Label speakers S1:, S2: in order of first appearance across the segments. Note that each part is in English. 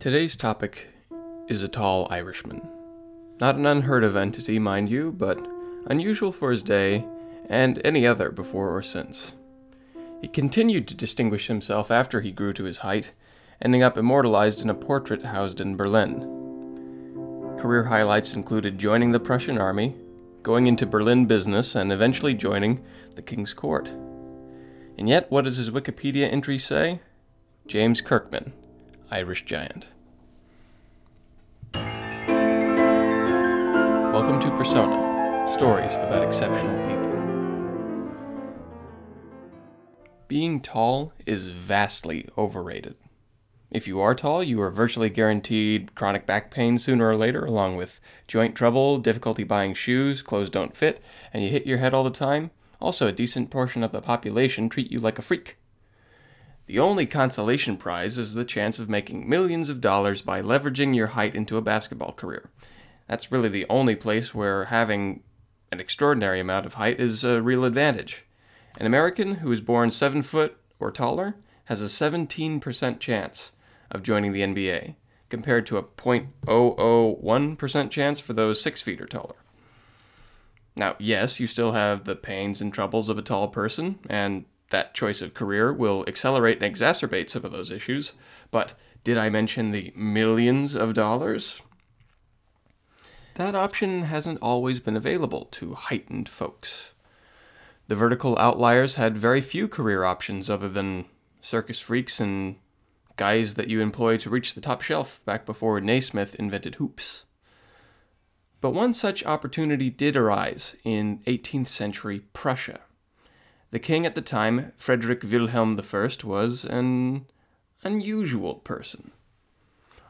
S1: Today's topic is a tall Irishman. Not an unheard of entity, mind you, but unusual for his day and any other before or since. He continued to distinguish himself after he grew to his height, ending up immortalized in a portrait housed in Berlin. Career highlights included joining the Prussian army, going into Berlin business, and eventually joining the King's Court. And yet, what does his Wikipedia entry say? James Kirkman, Irish Giant. Welcome to Persona Stories about Exceptional People. Being tall is vastly overrated. If you are tall, you are virtually guaranteed chronic back pain sooner or later, along with joint trouble, difficulty buying shoes, clothes don't fit, and you hit your head all the time. Also, a decent portion of the population treat you like a freak. The only consolation prize is the chance of making millions of dollars by leveraging your height into a basketball career. That's really the only place where having an extraordinary amount of height is a real advantage. An American who is born 7 foot or taller has a 17% chance of joining the NBA, compared to a 0.001% chance for those 6 feet or taller. Now, yes, you still have the pains and troubles of a tall person, and that choice of career will accelerate and exacerbate some of those issues, but did I mention the millions of dollars? That option hasn't always been available to heightened folks. The vertical outliers had very few career options other than circus freaks and guys that you employ to reach the top shelf back before Naismith invented hoops. But one such opportunity did arise in 18th century Prussia. The king at the time, Frederick Wilhelm I, was an unusual person.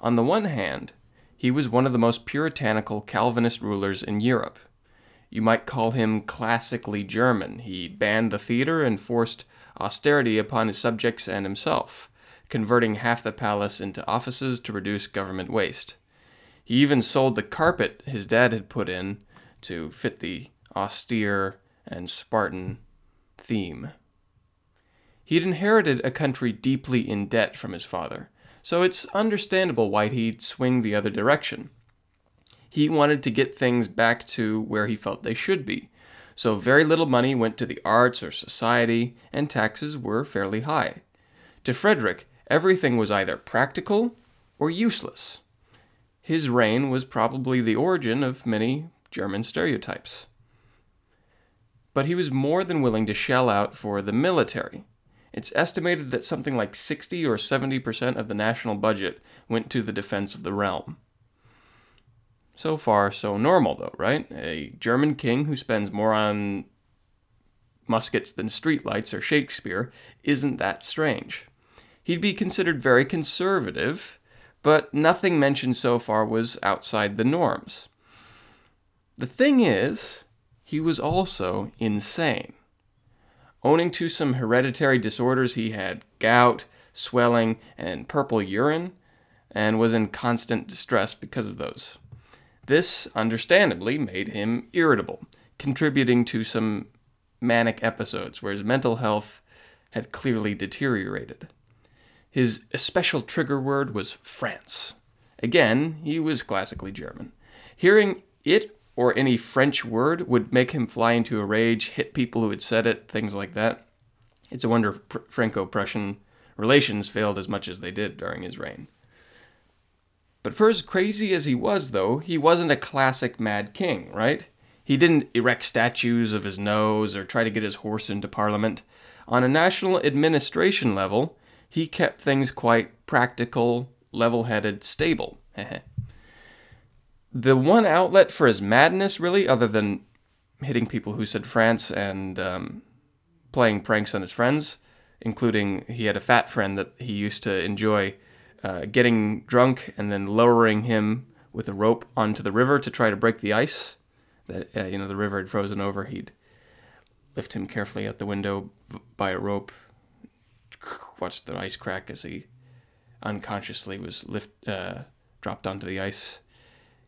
S1: On the one hand, he was one of the most puritanical Calvinist rulers in Europe. You might call him classically German. He banned the theater and forced austerity upon his subjects and himself converting half the palace into offices to reduce government waste. He even sold the carpet his dad had put in to fit the austere and Spartan theme. He'd inherited a country deeply in debt from his father, so it's understandable why he'd swing the other direction. He wanted to get things back to where he felt they should be, so very little money went to the arts or society, and taxes were fairly high. To Frederick, everything was either practical or useless. His reign was probably the origin of many German stereotypes. But he was more than willing to shell out for the military. It's estimated that something like 60 or 70% of the national budget went to the defense of the realm. So far, so normal, though, right? A German king who spends more on muskets than streetlights or Shakespeare isn't that strange he'd be considered very conservative, but nothing mentioned so far was outside the norms. The thing is, he was also insane. Owing to some hereditary disorders, he had gout, swelling, and purple urine, and was in constant distress because of those. This, understandably, made him irritable, contributing to some manic episodes where his mental health had clearly deteriorated. His especial trigger word was France. Again, he was classically German. Hearing it or any French word would make him fly into a rage, hit people who had said it, things like that. It's a wonder Franco Prussian relations failed as much as they did during his reign. But for as crazy as he was, though, he wasn't a classic mad king, right? He didn't erect statues of his nose or try to get his horse into parliament. On a national administration level, he kept things quite practical, level headed, stable. the one outlet for his madness, really, other than hitting people who said France and um, playing pranks on his friends, including he had a fat friend that he used to enjoy uh, getting drunk and then lowering him with a rope onto the river to try to break the ice. That uh, you know the river had frozen over. He'd lift him carefully out the window by a rope watched the ice crack as he unconsciously was lift uh, dropped onto the ice.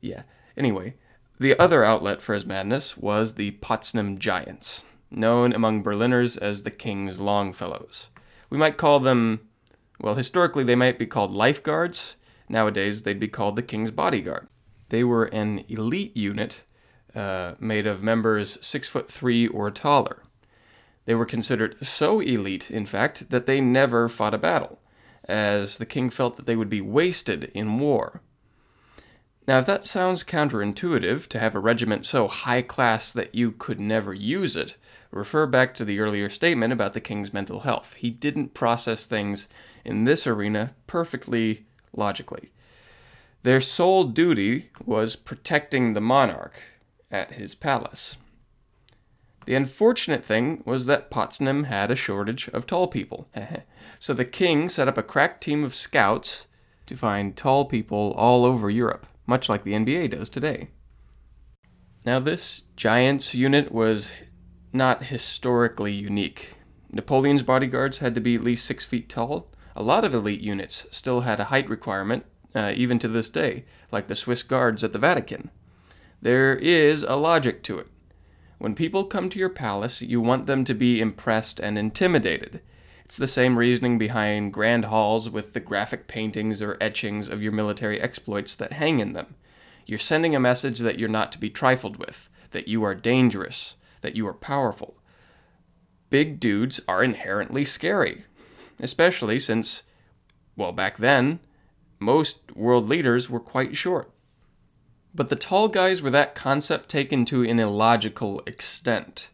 S1: Yeah. Anyway, the other outlet for his madness was the Potsdam Giants, known among Berliners as the King's Longfellows. We might call them, well, historically they might be called lifeguards. Nowadays, they'd be called the King's Bodyguard. They were an elite unit uh, made of members six foot three or taller. They were considered so elite, in fact, that they never fought a battle, as the king felt that they would be wasted in war. Now, if that sounds counterintuitive to have a regiment so high class that you could never use it, refer back to the earlier statement about the king's mental health. He didn't process things in this arena perfectly logically. Their sole duty was protecting the monarch at his palace. The unfortunate thing was that Potsdam had a shortage of tall people. so the king set up a crack team of scouts to find tall people all over Europe, much like the NBA does today. Now, this Giants unit was not historically unique. Napoleon's bodyguards had to be at least six feet tall. A lot of elite units still had a height requirement, uh, even to this day, like the Swiss guards at the Vatican. There is a logic to it. When people come to your palace, you want them to be impressed and intimidated. It's the same reasoning behind grand halls with the graphic paintings or etchings of your military exploits that hang in them. You're sending a message that you're not to be trifled with, that you are dangerous, that you are powerful. Big dudes are inherently scary, especially since, well, back then, most world leaders were quite short. But the tall guys were that concept taken to an illogical extent.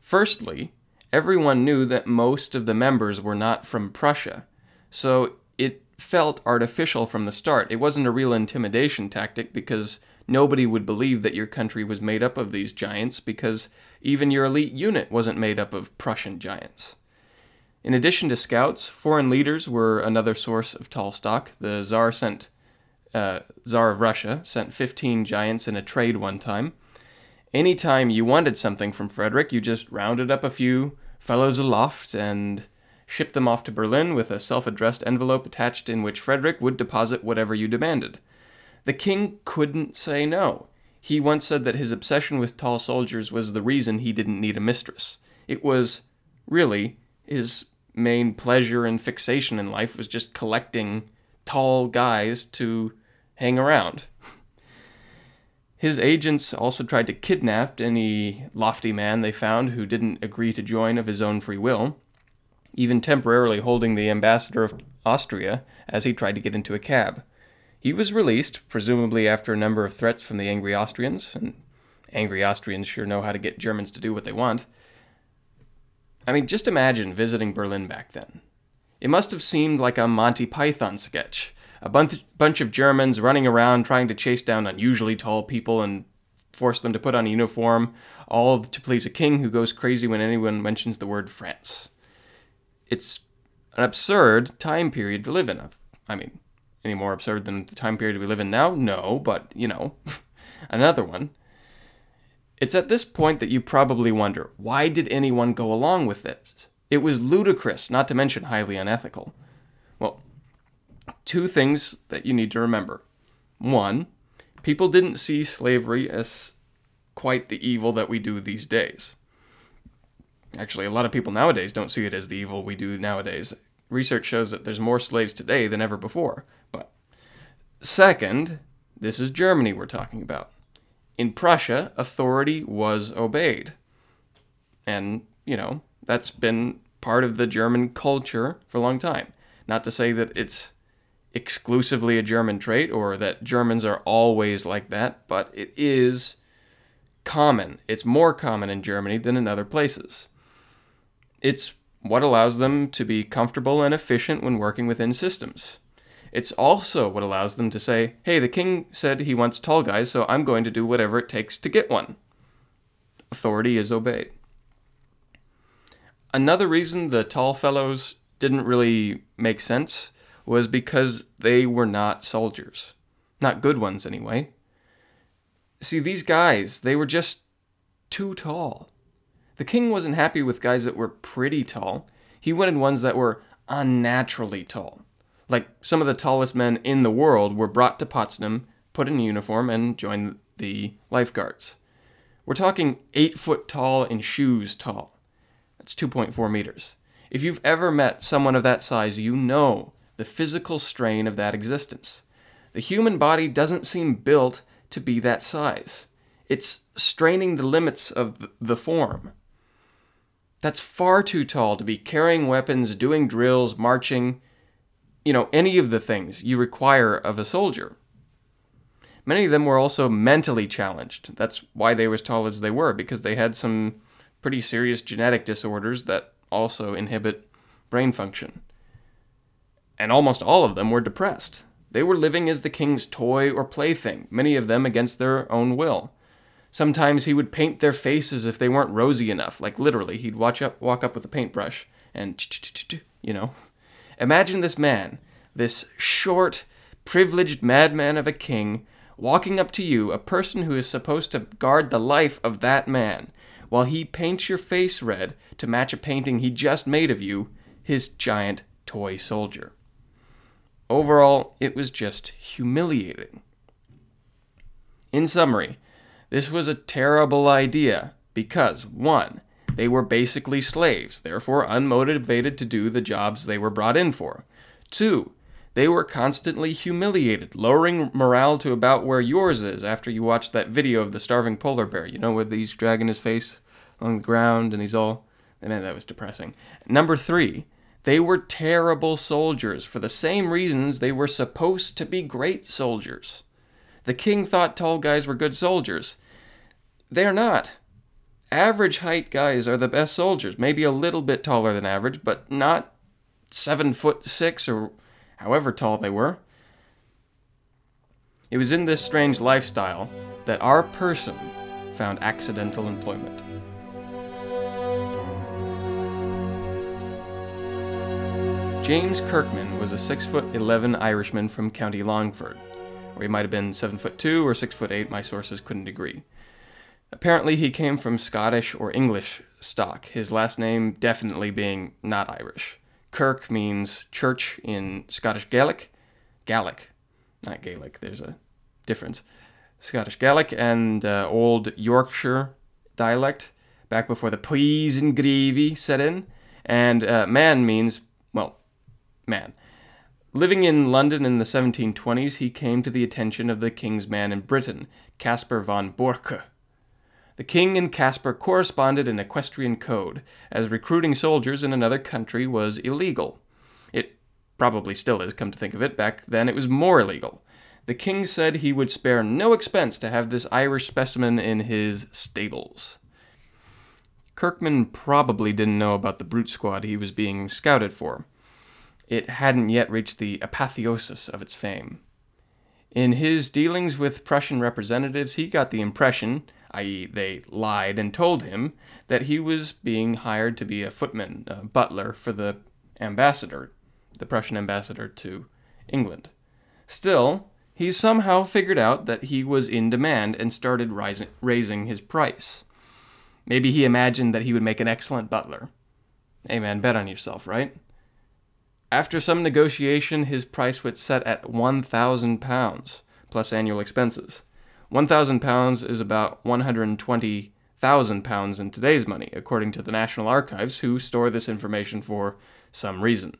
S1: Firstly, everyone knew that most of the members were not from Prussia, so it felt artificial from the start. It wasn't a real intimidation tactic because nobody would believe that your country was made up of these giants because even your elite unit wasn't made up of Prussian giants. In addition to scouts, foreign leaders were another source of tall stock. The Tsar sent uh, Tsar of Russia sent 15 giants in a trade one time. Anytime you wanted something from Frederick, you just rounded up a few fellows aloft and shipped them off to Berlin with a self addressed envelope attached in which Frederick would deposit whatever you demanded. The king couldn't say no. He once said that his obsession with tall soldiers was the reason he didn't need a mistress. It was, really, his main pleasure and fixation in life was just collecting tall guys to hang around. His agents also tried to kidnap any lofty man they found who didn't agree to join of his own free will, even temporarily holding the ambassador of Austria as he tried to get into a cab. He was released, presumably after a number of threats from the angry Austrians, and angry Austrians sure know how to get Germans to do what they want. I mean, just imagine visiting Berlin back then. It must have seemed like a Monty Python sketch. A bunch, bunch of Germans running around trying to chase down unusually tall people and force them to put on a uniform, all to please a king who goes crazy when anyone mentions the word France. It's an absurd time period to live in. I mean, any more absurd than the time period we live in now? No, but, you know, another one. It's at this point that you probably wonder why did anyone go along with this? It was ludicrous, not to mention highly unethical. Two things that you need to remember. One, people didn't see slavery as quite the evil that we do these days. Actually, a lot of people nowadays don't see it as the evil we do nowadays. Research shows that there's more slaves today than ever before. But second, this is Germany we're talking about. In Prussia, authority was obeyed. And, you know, that's been part of the German culture for a long time. Not to say that it's exclusively a German trait or that Germans are always like that, but it is common. It's more common in Germany than in other places. It's what allows them to be comfortable and efficient when working within systems. It's also what allows them to say, hey, the king said he wants tall guys, so I'm going to do whatever it takes to get one. Authority is obeyed. Another reason the tall fellows didn't really make sense was because they were not soldiers. Not good ones, anyway. See, these guys, they were just too tall. The king wasn't happy with guys that were pretty tall. He wanted ones that were unnaturally tall. Like some of the tallest men in the world were brought to Potsdam, put in uniform, and joined the lifeguards. We're talking 8 foot tall in shoes tall. That's 2.4 meters. If you've ever met someone of that size, you know the physical strain of that existence. The human body doesn't seem built to be that size. It's straining the limits of the form. That's far too tall to be carrying weapons, doing drills, marching, you know, any of the things you require of a soldier. Many of them were also mentally challenged. That's why they were as tall as they were, because they had some pretty serious genetic disorders that also inhibit brain function. And almost all of them were depressed. They were living as the king's toy or plaything, many of them against their own will. Sometimes he would paint their faces if they weren't rosy enough, like literally, he'd watch up, walk up with a paintbrush and, you know. Imagine this man, this short, privileged madman of a king, walking up to you, a person who is supposed to guard the life of that man, while he paints your face red to match a painting he just made of you, his giant toy soldier. Overall, it was just humiliating. In summary, this was a terrible idea because, one, they were basically slaves, therefore unmotivated to do the jobs they were brought in for. Two, they were constantly humiliated, lowering morale to about where yours is after you watch that video of the starving polar bear. You know, where he's dragging his face on the ground and he's all. Man, that was depressing. Number three, they were terrible soldiers for the same reasons they were supposed to be great soldiers. The king thought tall guys were good soldiers. They're not. Average height guys are the best soldiers, maybe a little bit taller than average, but not seven foot six or however tall they were. It was in this strange lifestyle that our person found accidental employment. James Kirkman was a 6 foot 11 Irishman from County Longford, or he might have been 7 foot 2 or 6 foot 8, my sources couldn't agree. Apparently, he came from Scottish or English stock, his last name definitely being not Irish. Kirk means church in Scottish Gaelic. Gaelic, not Gaelic, there's a difference. Scottish Gaelic and uh, Old Yorkshire dialect, back before the peas and gravy set in. And uh, man means, well, man. Living in London in the 1720s, he came to the attention of the king's man in Britain, Caspar von Borcke. The king and Caspar corresponded in equestrian code, as recruiting soldiers in another country was illegal. It probably still is, come to think of it. Back then, it was more illegal. The king said he would spare no expense to have this Irish specimen in his stables. Kirkman probably didn't know about the brute squad he was being scouted for it hadn't yet reached the apotheosis of its fame. In his dealings with Prussian representatives, he got the impression, i.e., they lied and told him, that he was being hired to be a footman, a butler for the ambassador, the Prussian ambassador to England. Still, he somehow figured out that he was in demand and started rising, raising his price. Maybe he imagined that he would make an excellent butler. Hey man, bet on yourself, right? After some negotiation, his price was set at £1,000 plus annual expenses. £1,000 is about £120,000 in today's money, according to the National Archives, who store this information for some reason.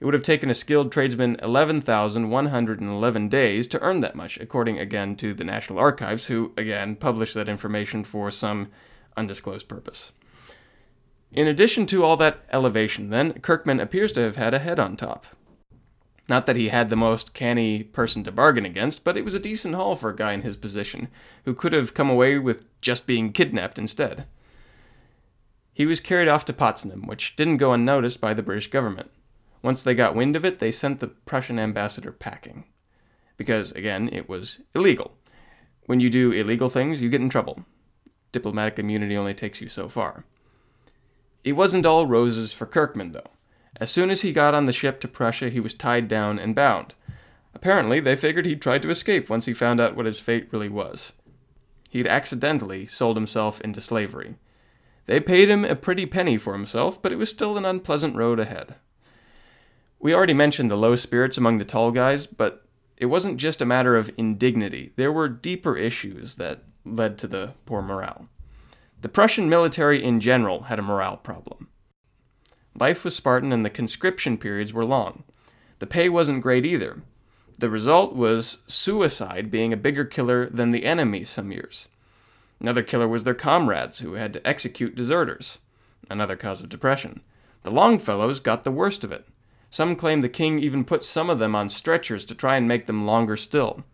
S1: It would have taken a skilled tradesman 11,111 days to earn that much, according again to the National Archives, who again publish that information for some undisclosed purpose. In addition to all that elevation, then, Kirkman appears to have had a head on top. Not that he had the most canny person to bargain against, but it was a decent haul for a guy in his position, who could have come away with just being kidnapped instead. He was carried off to Potsdam, which didn't go unnoticed by the British government. Once they got wind of it, they sent the Prussian ambassador packing. Because, again, it was illegal. When you do illegal things, you get in trouble. Diplomatic immunity only takes you so far. It wasn't all roses for Kirkman, though. As soon as he got on the ship to Prussia, he was tied down and bound. Apparently, they figured he'd tried to escape once he found out what his fate really was. He'd accidentally sold himself into slavery. They paid him a pretty penny for himself, but it was still an unpleasant road ahead. We already mentioned the low spirits among the tall guys, but it wasn't just a matter of indignity. There were deeper issues that led to the poor morale. The Prussian military in general had a morale problem. Life was Spartan and the conscription periods were long. The pay wasn't great either. The result was suicide being a bigger killer than the enemy some years. Another killer was their comrades, who had to execute deserters. Another cause of depression. The Longfellows got the worst of it. Some claim the king even put some of them on stretchers to try and make them longer still.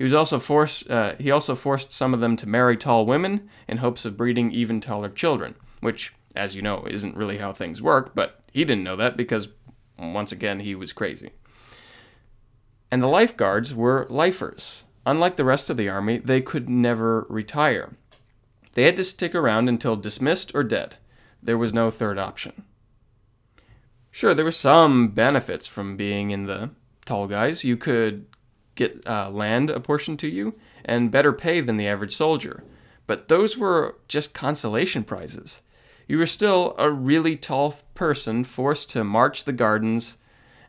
S1: He was also forced. Uh, he also forced some of them to marry tall women in hopes of breeding even taller children, which, as you know, isn't really how things work. But he didn't know that because, once again, he was crazy. And the lifeguards were lifers. Unlike the rest of the army, they could never retire. They had to stick around until dismissed or dead. There was no third option. Sure, there were some benefits from being in the tall guys. You could get uh, land apportioned to you and better pay than the average soldier. But those were just consolation prizes. You were still a really tall person forced to march the gardens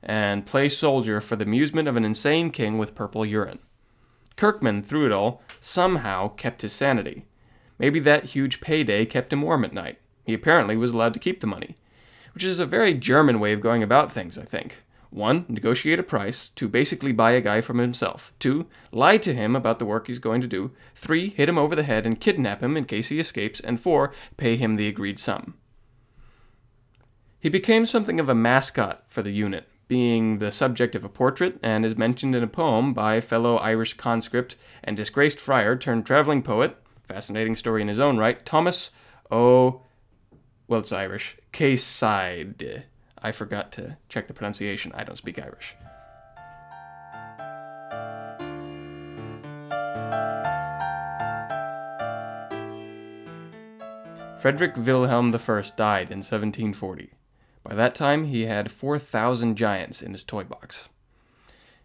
S1: and play soldier for the amusement of an insane king with purple urine. Kirkman, through it all, somehow kept his sanity. Maybe that huge payday kept him warm at night. He apparently was allowed to keep the money which is a very German way of going about things, I think. One, negotiate a price. Two, basically buy a guy from himself. Two, lie to him about the work he's going to do. Three, hit him over the head and kidnap him in case he escapes. And four, pay him the agreed sum. He became something of a mascot for the unit, being the subject of a portrait and is mentioned in a poem by fellow Irish conscript and disgraced friar turned traveling poet, fascinating story in his own right, Thomas O well, it's Irish. Caiside. I forgot to check the pronunciation. I don't speak Irish. Frederick Wilhelm I died in 1740. By that time, he had 4,000 giants in his toy box.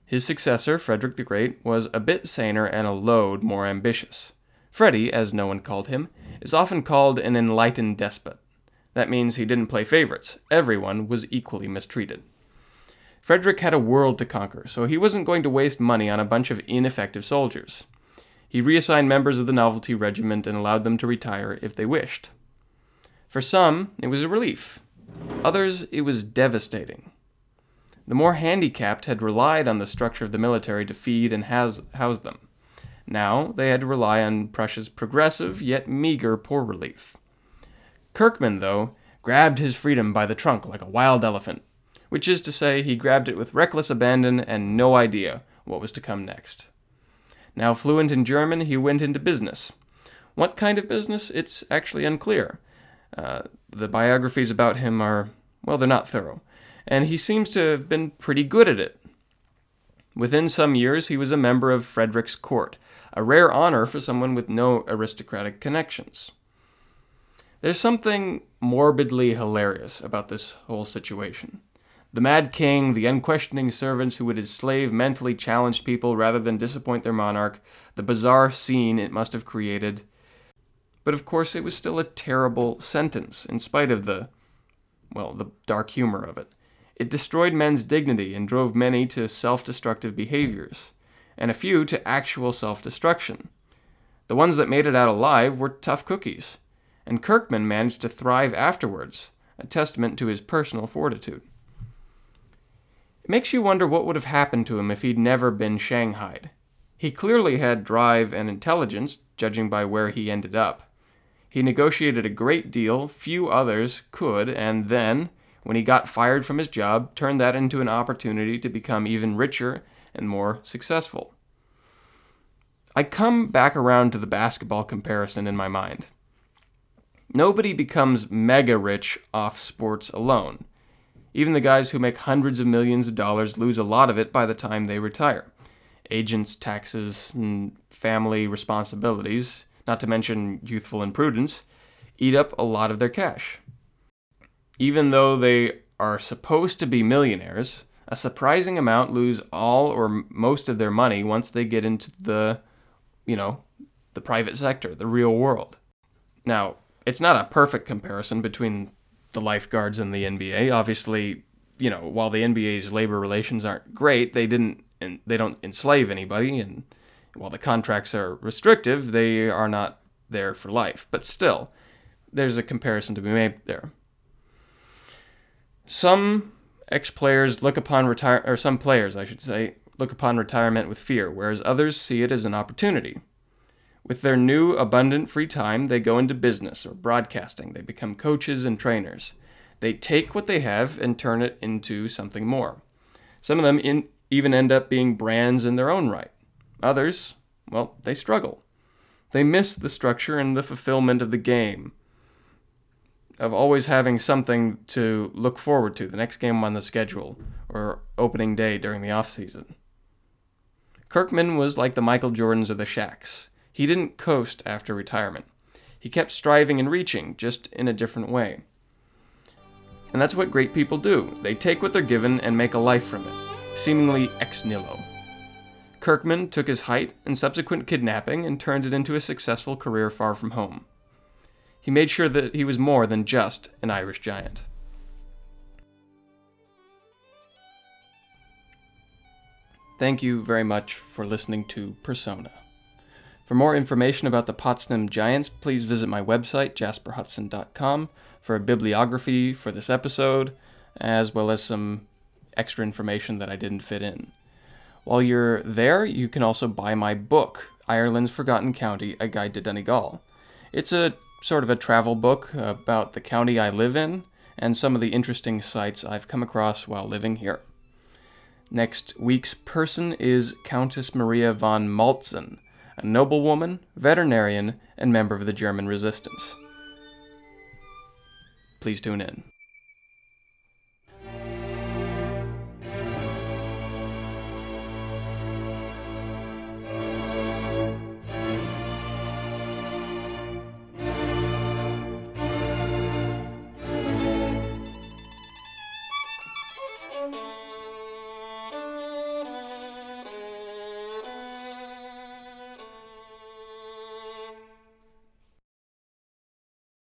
S1: His successor, Frederick the Great, was a bit saner and a load more ambitious. Freddy, as no one called him, is often called an enlightened despot. That means he didn't play favorites. Everyone was equally mistreated. Frederick had a world to conquer, so he wasn't going to waste money on a bunch of ineffective soldiers. He reassigned members of the Novelty Regiment and allowed them to retire if they wished. For some, it was a relief. Others, it was devastating. The more handicapped had relied on the structure of the military to feed and house, house them. Now they had to rely on Prussia's progressive yet meager poor relief. Kirkman, though, grabbed his freedom by the trunk like a wild elephant, which is to say, he grabbed it with reckless abandon and no idea what was to come next. Now fluent in German, he went into business. What kind of business? It's actually unclear. Uh, the biographies about him are, well, they're not thorough, and he seems to have been pretty good at it. Within some years, he was a member of Frederick's court, a rare honor for someone with no aristocratic connections. There's something morbidly hilarious about this whole situation. The Mad King, the unquestioning servants who would enslave mentally challenged people rather than disappoint their monarch, the bizarre scene it must have created. But of course, it was still a terrible sentence, in spite of the, well, the dark humor of it. It destroyed men's dignity and drove many to self destructive behaviors, and a few to actual self destruction. The ones that made it out alive were tough cookies and Kirkman managed to thrive afterwards, a testament to his personal fortitude. It makes you wonder what would have happened to him if he'd never been shanghaied. He clearly had drive and intelligence, judging by where he ended up. He negotiated a great deal few others could, and then, when he got fired from his job, turned that into an opportunity to become even richer and more successful. I come back around to the basketball comparison in my mind. Nobody becomes mega rich off sports alone. Even the guys who make hundreds of millions of dollars lose a lot of it by the time they retire. Agents, taxes, and family responsibilities, not to mention youthful imprudence, eat up a lot of their cash. Even though they are supposed to be millionaires, a surprising amount lose all or most of their money once they get into the, you know, the private sector, the real world. Now, it's not a perfect comparison between the lifeguards and the NBA. Obviously, you know, while the NBA's labor relations aren't great, they didn't and they don't enslave anybody and while the contracts are restrictive, they are not there for life. But still, there's a comparison to be made there. Some ex-players look upon retire or some players, I should say, look upon retirement with fear, whereas others see it as an opportunity. With their new abundant free time, they go into business or broadcasting. They become coaches and trainers. They take what they have and turn it into something more. Some of them in, even end up being brands in their own right. Others, well, they struggle. They miss the structure and the fulfillment of the game, of always having something to look forward to, the next game on the schedule, or opening day during the off season. Kirkman was like the Michael Jordans of the Shaqs. He didn't coast after retirement. He kept striving and reaching, just in a different way. And that's what great people do. They take what they're given and make a life from it, seemingly ex nihilo. Kirkman took his height and subsequent kidnapping and turned it into a successful career far from home. He made sure that he was more than just an Irish giant. Thank you very much for listening to Persona. For more information about the Potsdam Giants, please visit my website, jasperhudson.com, for a bibliography for this episode, as well as some extra information that I didn't fit in. While you're there, you can also buy my book, Ireland's Forgotten County A Guide to Donegal. It's a sort of a travel book about the county I live in and some of the interesting sights I've come across while living here. Next week's person is Countess Maria von Maltzan a noblewoman, veterinarian, and member of the German resistance. Please tune in.